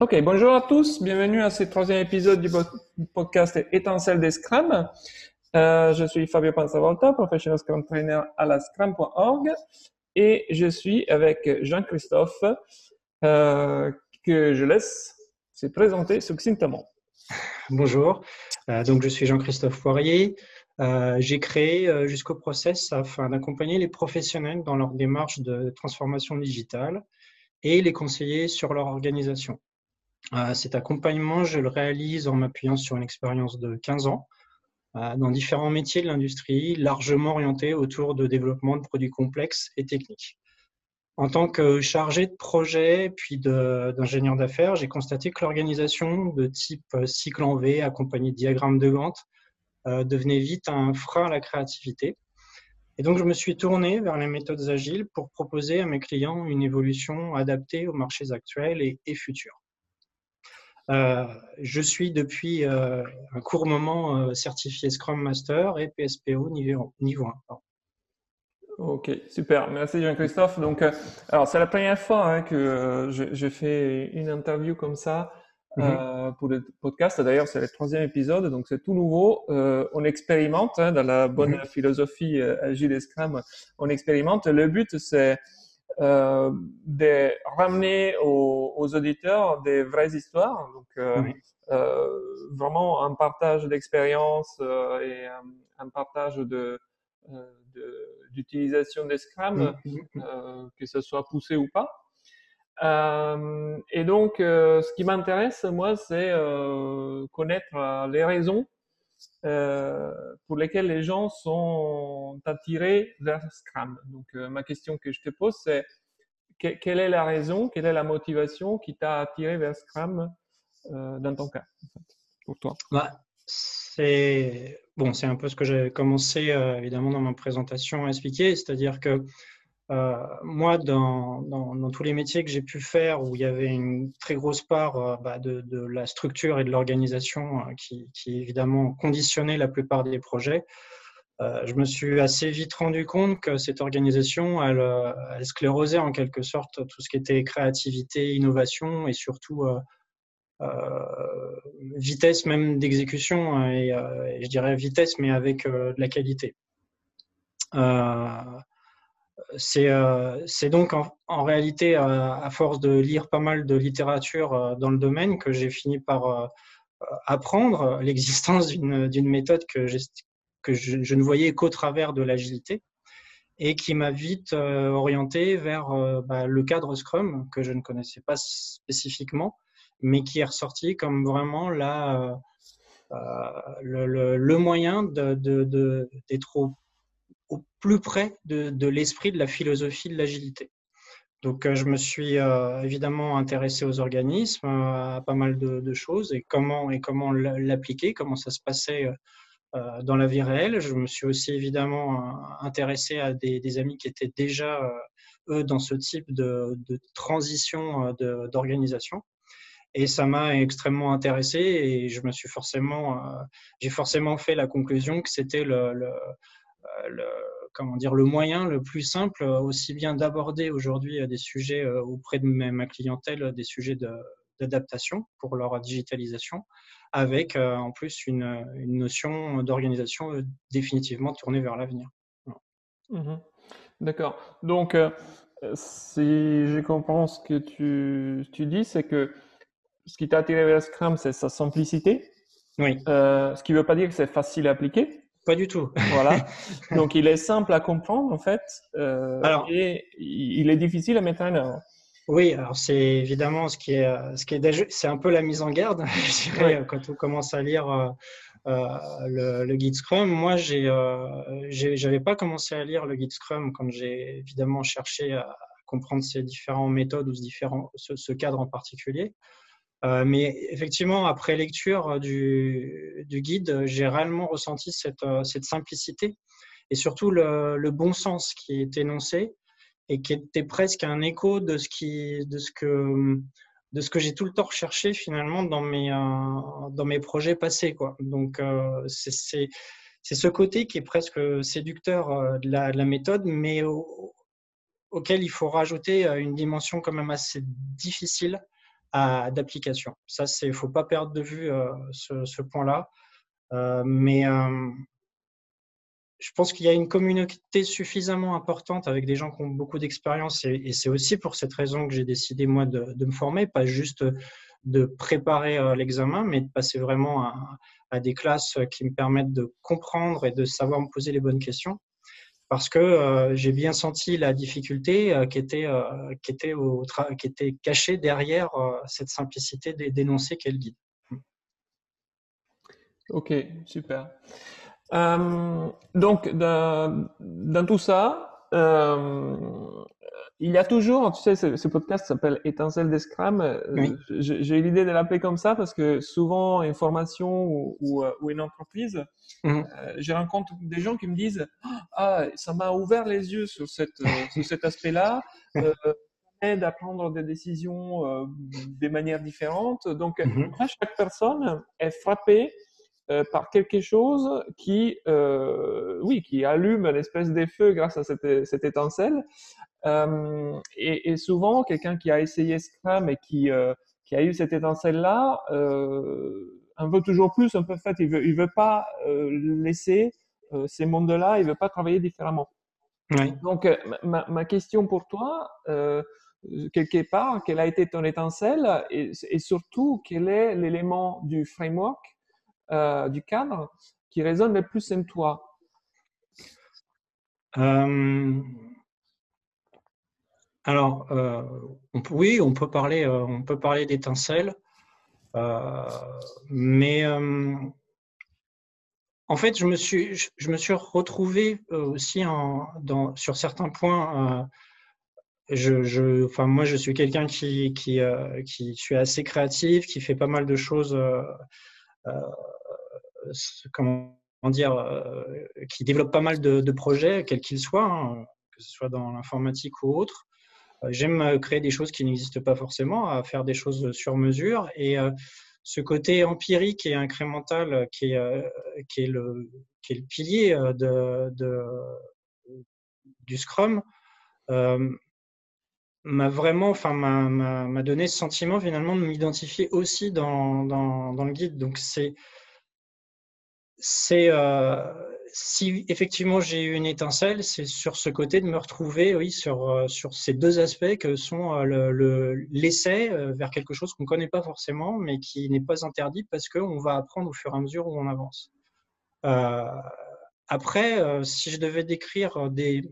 Ok, bonjour à tous, bienvenue à ce troisième épisode du podcast Étincelle des Scrum. Euh, je suis Fabio Panzavolta, professionnel Scrum Trainer à la Scrum.org et je suis avec Jean-Christophe euh, que je laisse se présenter succinctement. Bonjour, euh, donc je suis Jean-Christophe Poirier. J'ai créé jusqu'au process afin d'accompagner les professionnels dans leur démarche de transformation digitale et les conseiller sur leur organisation. Euh, cet accompagnement, je le réalise en m'appuyant sur une expérience de 15 ans euh, dans différents métiers de l'industrie, largement orientés autour de développement de produits complexes et techniques. En tant que chargé de projet puis d'ingénieur d'affaires, j'ai constaté que l'organisation de type cycle en V accompagné de diagrammes de Gantt euh, devenait vite un frein à la créativité. Et donc, je me suis tourné vers les méthodes agiles pour proposer à mes clients une évolution adaptée aux marchés actuels et futurs. Euh, je suis depuis euh, un court moment euh, certifié Scrum Master et PSPO niveau, niveau 1. Ok, super. Merci Jean-Christophe. Donc, alors c'est la première fois hein, que je, fais une interview comme ça mhm. pour le podcast. D'ailleurs, c'est le troisième épisode, donc c'est tout nouveau. on expérimente hein, dans la bonne mhm. philosophie agile et Scrum. On expérimente. Le but, c'est euh, de ramener aux, auditeurs des vraies histoires. Donc, euh, euh, vraiment un partage d'expérience et un, partage de, d'utilisation des Scrum, que ce soit poussé ou pas. et donc, ce qui m'intéresse, moi, c'est connaître les raisons euh, pour lesquels les gens sont attirés vers Scrum. Donc, euh, ma question que je te pose, c'est quelle est la raison, quelle est la motivation qui t'a attiré vers Scrum euh, dans ton cas, pour toi? Bah, C'est bon, un peu ce que j'ai commencé évidemment dans ma présentation à expliquer, c'est-à-dire que euh, moi, dans, tous les métiers que j'ai pu faire où il y avait une très grosse part euh, bah, de, la structure et de l'organisation euh, qui, évidemment conditionnait la plupart des projets, je me suis assez vite rendu compte que cette organisation, elle, sclérosait en quelque sorte tout ce qui était créativité, innovation et surtout vitesse même d'exécution hein, et, je dirais vitesse mais avec de la qualité. C'est donc en, réalité, euh, à force de lire pas mal de littérature euh, dans le domaine, que j'ai fini par apprendre l'existence d'une méthode que, que je, ne voyais qu'au travers de l'agilité et qui m'a vite orienté vers bah, le cadre Scrum que je ne connaissais pas spécifiquement, mais qui est ressorti comme vraiment la, le, moyen d'être de, de, au au plus près de, l'esprit de la philosophie de l'agilité. Donc, euh, je me suis euh, évidemment intéressé aux organismes, euh, à pas mal de, choses et comment, et comment l'appliquer, comment ça se passait dans la vie réelle. Je me suis aussi évidemment intéressé à des, amis qui étaient déjà, eux, dans ce type de, transition d'organisation. Et ça m'a extrêmement intéressé et je me suis forcément, j'ai forcément fait la conclusion que c'était le le, comment dire, le moyen le plus simple, aussi bien d'aborder aujourd'hui des sujets euh, auprès de ma clientèle, des sujets d'adaptation pour leur digitalisation, avec euh, en plus une, notion d'organisation euh, définitivement tournée vers l'avenir. Mmh D'accord. Donc, si je comprends ce que tu, tu dis, c'est que ce qui t'a attiré vers Scrum, c'est sa simplicité. Oui. ce qui ne veut pas dire que c'est facile à appliquer. Pas du tout. voilà. Donc, il est simple à comprendre, en fait, euh, alors, et il est difficile à mettre en œuvre. Oui, alors c'est évidemment ce qui est, ce qui est, c'est un peu la mise en garde, je dirais, quand on commence à lire euh, euh, le, guide Scrum. Moi, j'ai, j'avais pas commencé à lire le guide Scrum quand j'ai évidemment cherché à comprendre ces différentes méthodes ou ce, différent, ce cadre en particulier. Euh, mais effectivement, après lecture du, du guide, j'ai réellement ressenti cette, euh, simplicité et surtout le, bon sens qui est énoncé et qui était presque un écho de ce, ce que, j'ai tout le temps recherché finalement dans mes, euh, projets passés. Donc, c'est ce côté qui est presque séducteur de la méthode, mais auquel il faut rajouter une dimension quand même assez difficile d'application. Ça, ne faut pas perdre de vue ce, ce point-là. mais je pense qu'il y a une communauté suffisamment importante avec des gens qui ont beaucoup d'expérience et, c'est aussi pour cette raison que j'ai décidé moi de, me former, pas juste de préparer euh, l'examen, mais de passer vraiment à, des classes qui me permettent de comprendre et de savoir me poser les bonnes questions. Parce que euh, j'ai bien senti la difficulté euh, qui, était, au qui était cachée derrière cette simplicité d'énoncer qu'est le guide. Ok, super. Euh, donc, dans, tout ça, euh, il y a toujours, tu sais, ce, podcast s'appelle Étincelle des Scrum. Euh, j'ai eu l'idée de l'appeler comme ça parce que souvent, une formation ou, ou, une entreprise, mmh. euh, je rencontre des gens qui me disent Ah, ça m'a ouvert les yeux sur, cette, sur cet aspect-là. Euh, d'apprendre des décisions euh, des manières différentes. Donc, mmh. chaque personne est frappée euh, par quelque chose qui, euh, oui, qui allume une espèce d'effet grâce à cette, cette étincelle. Euh, et, et, souvent, quelqu'un qui a essayé Scrum et qui, qui a eu cette étincelle-là, en veut toujours plus. Un peu fait, il veut, il veut pas laisser ces mondes-là, il veut pas travailler différemment. Oui. Donc, ma, ma, question pour toi, quelque part, quelle a été ton étincelle et, et surtout, quel est l'élément du framework euh, du cadre qui résonne le plus en toi? Euh, Alors, euh, oui, on peut parler, on peut parler d'étincelles, mais en fait, je me suis, je, me suis retrouvé aussi en, sur certains points. Je, je, enfin, moi, je suis quelqu'un qui, qui, qui suis assez créatif, qui fait pas mal de choses comment dire, euh, qui développe pas mal de, projets, quels qu'ils soient, hein, que ce soit dans l'informatique ou autre. Euh, j'aime créer des choses qui n'existent pas forcément, à faire des choses sur mesure. Et euh, ce côté empirique et incrémental qui est, le, pilier du Scrum m'a vraiment, enfin, m'a donné ce sentiment finalement de m'identifier aussi dans, dans, le guide. Donc, c'est c'est euh, si effectivement j'ai eu une étincelle, c'est sur ce côté de me retrouver, oui, sur, euh, sur ces deux aspects que sont euh, le, l'essai vers quelque chose qu'on ne connaît pas forcément, mais qui n'est pas interdit parce qu'on va apprendre au fur et à mesure où on avance. après, si je devais décrire des,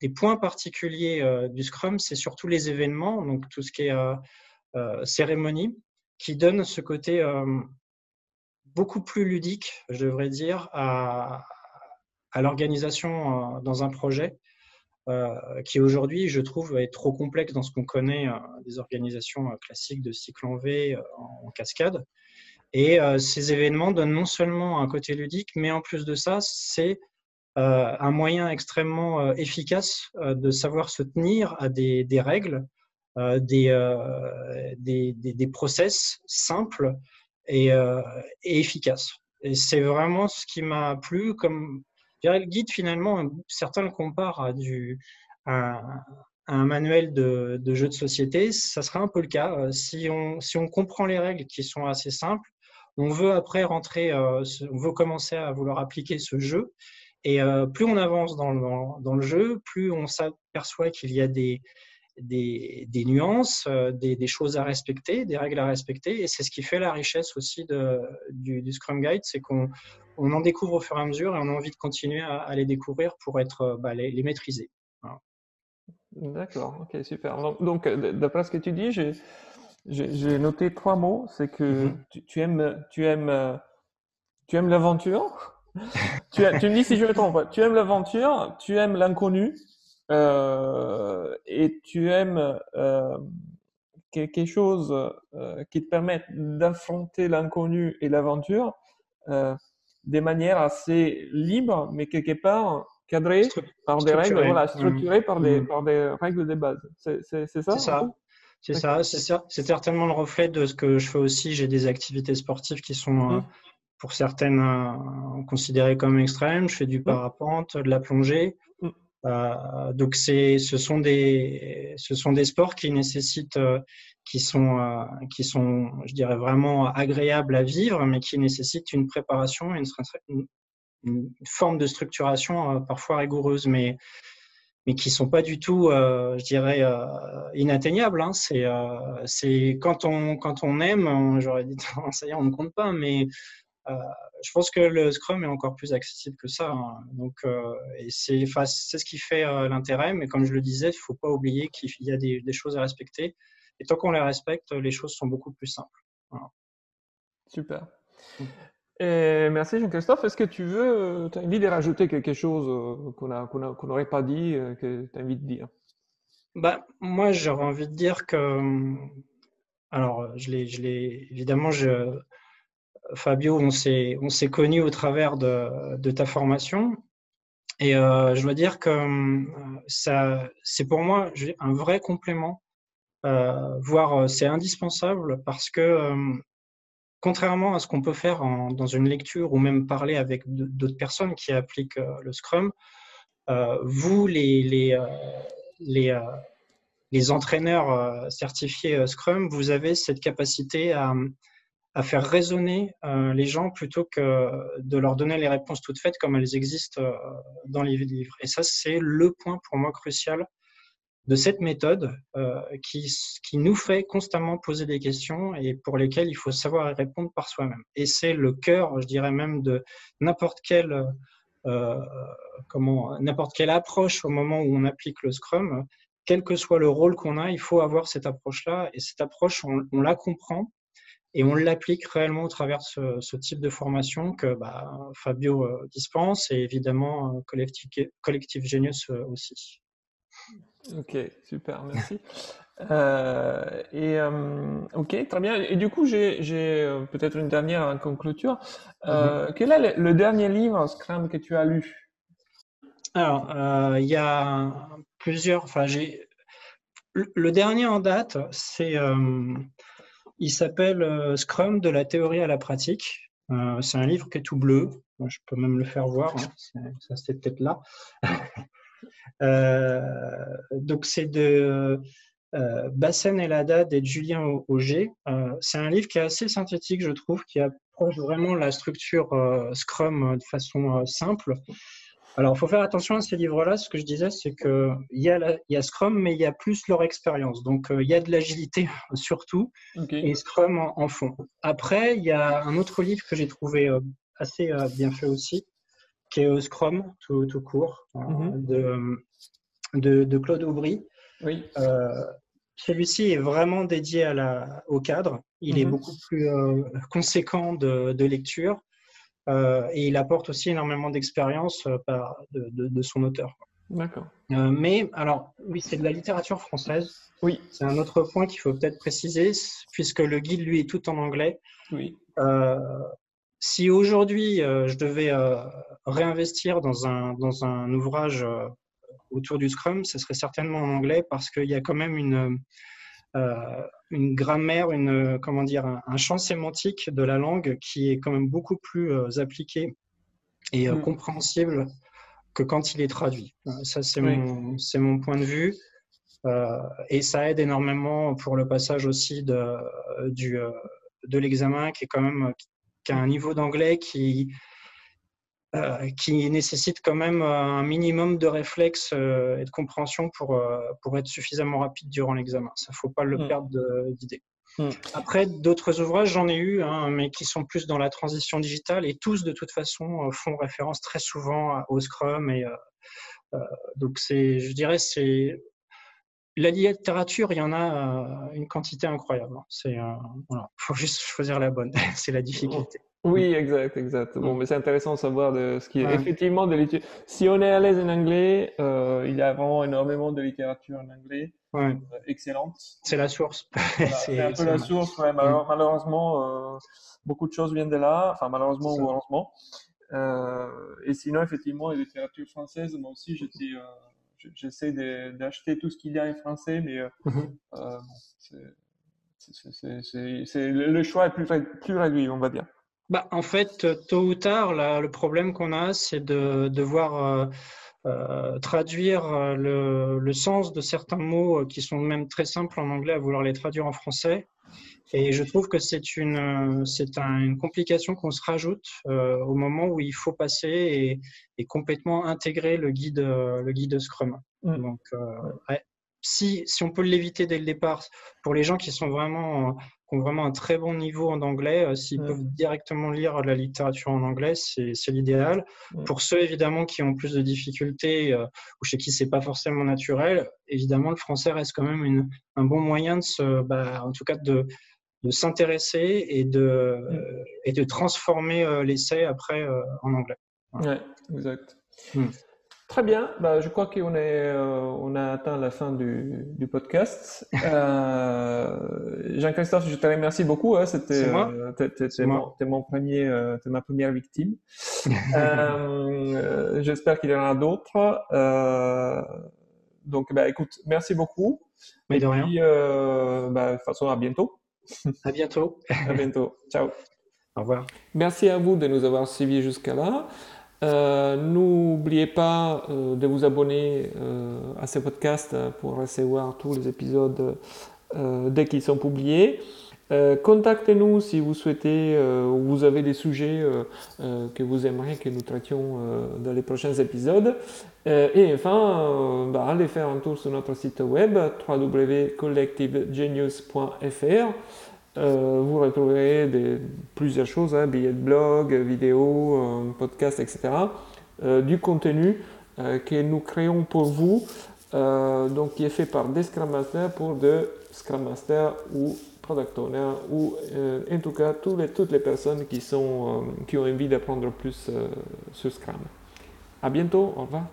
des points particuliers du Scrum, c'est surtout les événements, donc tout ce qui est cérémonie, qui donne ce côté beaucoup plus ludique, je devrais dire, à, l'organisation euh, dans un projet euh, qui aujourd'hui, je trouve, est trop complexe dans ce qu'on connaît euh, des organisations classiques de cycle en V en cascade. Et ces événements donnent non seulement un côté ludique, mais en plus de ça, c'est un moyen extrêmement efficace de savoir se tenir à des, règles, des, des, des, process simples euh, et, efficace. Et c'est vraiment ce qui m'a plu. Comme le guide, finalement, certains le comparent à, du, un manuel de, jeu de société. Ça sera un peu le cas. Euh, si on, si on comprend les règles qui sont assez simples, on veut après rentrer, euh, on veut commencer à vouloir appliquer ce jeu. Et plus on avance dans le, dans le jeu, plus on s'aperçoit qu'il y a des, des, nuances, euh, des, choses à respecter, des règles à respecter. Et c'est ce qui fait la richesse aussi de, du, Scrum Guide, c'est qu'on on en découvre au fur et à mesure et on a envie de continuer à, les découvrir pour être, euh, bah, les, maîtriser. D'accord, ok, super. Donc, euh, d'après ce que tu dis, j'ai noté trois mots. C'est que mhm. tu, aimes, tu aimes, tu aimes l'aventure. tu, tu, me dis si je me trompe. Tu aimes l'aventure, tu aimes l'inconnu euh, et tu aimes euh, quelque chose euh, qui te permette d'affronter l'inconnu et l'aventure des manières assez libres, mais quelque part cadrées par des règles, voilà, mmh. structurées par, des, mmh. par des règles de base. C'est ça C'est ça. C'est ça, c'est certainement le reflet de ce que je fais aussi. J'ai des activités sportives qui sont, mmh. pour certaines, considérées comme extrêmes. Je fais du parapente, de la plongée. Euh, donc c'est, ce sont des, ce sont des sports qui nécessitent, euh, qui sont, qui sont, je dirais, vraiment agréables à vivre, mais qui nécessitent une préparation une, une forme de structuration parfois rigoureuse. Mais mais qui sont pas du tout, euh, je dirais, euh, inatteignables. Hein. C'est, euh, c'est quand on quand on aime, j'aurais dit, ça y est, on ne compte pas, mais je pense que le Scrum est encore plus accessible que ça. Hein. Donc, et c'est, c'est ce qui fait l'intérêt. Mais comme je le disais, il faut pas oublier qu'il y a des, des, choses à respecter. Et tant qu'on les respecte, les choses sont beaucoup plus simples. Super. Mmh. Et merci Jean-Christophe. Est-ce que tu veux, tu as envie de rajouter quelque chose euh, qu'on n'aurait pas dit, euh, que tu as envie de dire? Bah, Moi, j'aurais envie de dire que, alors, je l'ai, je l'ai, évidemment, je, Fabio, on s'est, on s'est connus au travers de, de ta formation. Et euh, je dois dire que ça, c'est pour moi un vrai complément, voire c'est indispensable parce que contrairement à ce qu'on peut faire dans une lecture ou même parler avec d'autres personnes qui appliquent euh, le Scrum, euh, vous, les, les, euh, les, les entraîneurs certifiés Scrum, vous avez cette capacité à, à faire raisonner les gens plutôt que de leur donner les réponses toutes faites comme elles existent dans les livres. Et ça, c'est le point pour moi crucial de cette méthode euh, qui, qui, nous fait constamment poser des questions et pour lesquelles il faut savoir répondre par soi-même. Et c'est le cœur, je dirais même, de n'importe quelle, euh, comment, n'importe quelle approche au moment où on applique le Scrum. Quel que soit le rôle qu'on a, il faut avoir cette approche-là. Et cette approche, on la comprend et on l'applique réellement au travers de ce, type de formation que bah, Fabio euh, dispense et évidemment euh, Collectif, Collectif Genius aussi. Ok, super, merci. Euh, et euh, ok, très bien. Et du coup, j'ai euh, peut-être une dernière en conclusion. Mhm. Quel est le, dernier livre Scrum que tu as lu? Alors, il y a plusieurs. Enfin, j'ai le, dernier en date, c'est il s'appelle Scrum de la théorie à la pratique. c'est un livre qui est tout bleu. Je peux même le faire voir. Hein. Ça, c'est peut-être là. Euh, donc c'est de euh, Bassen El Haddad et Julien Auger. Euh, c'est un livre qui est assez synthétique, je trouve, qui approche vraiment la structure Scrum de façon simple. Alors, il faut faire attention à ces livres-là. Ce que je disais, c'est qu'il y, a y a Scrum, mais il y a plus leur expérience. Donc, il y a de l'agilité surtout, et Scrum en, fond. Après, il y a un autre livre que j'ai trouvé assez bien fait aussi, qui est Scrum, tout, tout court, mm-hmm. de de, Claude Aubry. Oui. Euh, celui-ci est vraiment dédié à la, au cadre. Il est mhm. beaucoup plus euh, conséquent de, lecture euh, et il apporte aussi énormément d'expérience de, de, son auteur. D'accord. mais alors, oui, c'est de la littérature française. Oui. C'est un autre point qu'il faut peut-être préciser, puisque le guide, lui, est tout en anglais. Oui. si aujourd'hui, je devais réinvestir dans un, dans un ouvrage autour du Scrum, ce serait certainement en anglais parce qu'il y a quand même une, euh, une grammaire, une, comment dire, un, champ sémantique de la langue qui est quand même beaucoup plus euh, appliqué et euh, mm. compréhensible que quand il est traduit. Ça, c'est mon, mon, point de vue. et ça aide énormément pour le passage aussi de, du, de l'examen qui est quand même qui a un niveau d'anglais qui, euh, qui nécessite quand même euh, un minimum de réflexe euh, et de compréhension pour, pour être suffisamment rapide durant l'examen. Ça ne faut pas le mm. perdre d'idée. Mm. Après, d'autres ouvrages, j'en ai eu, hein, mais qui sont plus dans la transition digitale et tous, de toute façon, font référence très souvent au Scrum. Et, donc, je dirais, c'est la littérature, il y en a une quantité incroyable. Il voilà. faut juste choisir la bonne. c'est la difficulté. Oui, exact, exact. Bon, mais c'est intéressant de savoir de ce qui est effectivement de littérature. Si on est à l'aise en anglais, euh, il y a vraiment énormément de littérature en anglais ouais. euh, excellente. C'est la source. c'est un peu la source. Ouais, malheureusement, euh, beaucoup de choses viennent de là. Enfin, malheureusement ou heureusement. Et sinon, effectivement, la littérature française, moi aussi, j'étais, j'essaie d'acheter tout ce qu'il y a en français, mais bon, le choix est plus, plus réduit, on va dire. Bah, en fait, tôt ou tard, là, le problème qu'on a, c'est de devoir euh, traduire le, le, sens de certains mots qui sont même très simples en anglais à vouloir les traduire en français. Et je trouve que c'est une, c'est une complication qu'on se rajoute euh, au moment où il faut passer et, et, complètement intégrer le guide, le guide Scrum. Mm. Donc, euh, si, si on peut l'éviter dès le départ, pour les gens qui sont vraiment qui ont vraiment un très bon niveau en anglais, euh, s'ils peuvent directement lire la littérature en anglais, c'est l'idéal. Pour ceux évidemment qui ont plus de difficultés ou chez qui c'est pas forcément naturel, évidemment le français reste quand même une, un bon moyen de se, bah, en tout cas de de s'intéresser et de, et de transformer euh, l'essai après euh, en anglais. Oui, exact. Mm. Très bien, bah, je crois qu'on est, euh, on a atteint la fin du, du podcast. Jean-Christophe, je te remercie beaucoup. Hein, c'était, mon, mon, premier, ma première victime. j'espère qu'il y en aura d'autres. donc, bah, écoute, merci beaucoup. Mais de rien. bah, de toute façon, à bientôt. À bientôt. À bientôt. Ciao. Au revoir. Merci à vous de nous avoir suivis jusqu'à là. Euh, n'oubliez pas euh, de vous abonner euh, à ce podcast pour recevoir tous les épisodes dès qu'ils sont publiés. Contactez-nous si vous souhaitez ou vous avez des sujets que vous aimeriez que nous traitions dans les prochains épisodes. et enfin, bah, allez faire un tour sur notre site web www.collectivegenius.fr. Euh, vous retrouverez des, plusieurs choses, hein, billets de blog, vidéos, euh, podcasts, etc. Euh, du contenu que nous créons pour vous, donc qui est fait par des Scrum Masters pour de Scrum Masters ou Product Owner ou en tout cas toutes les, personnes qui, qui ont envie d'apprendre plus sur Scrum. À bientôt, au revoir.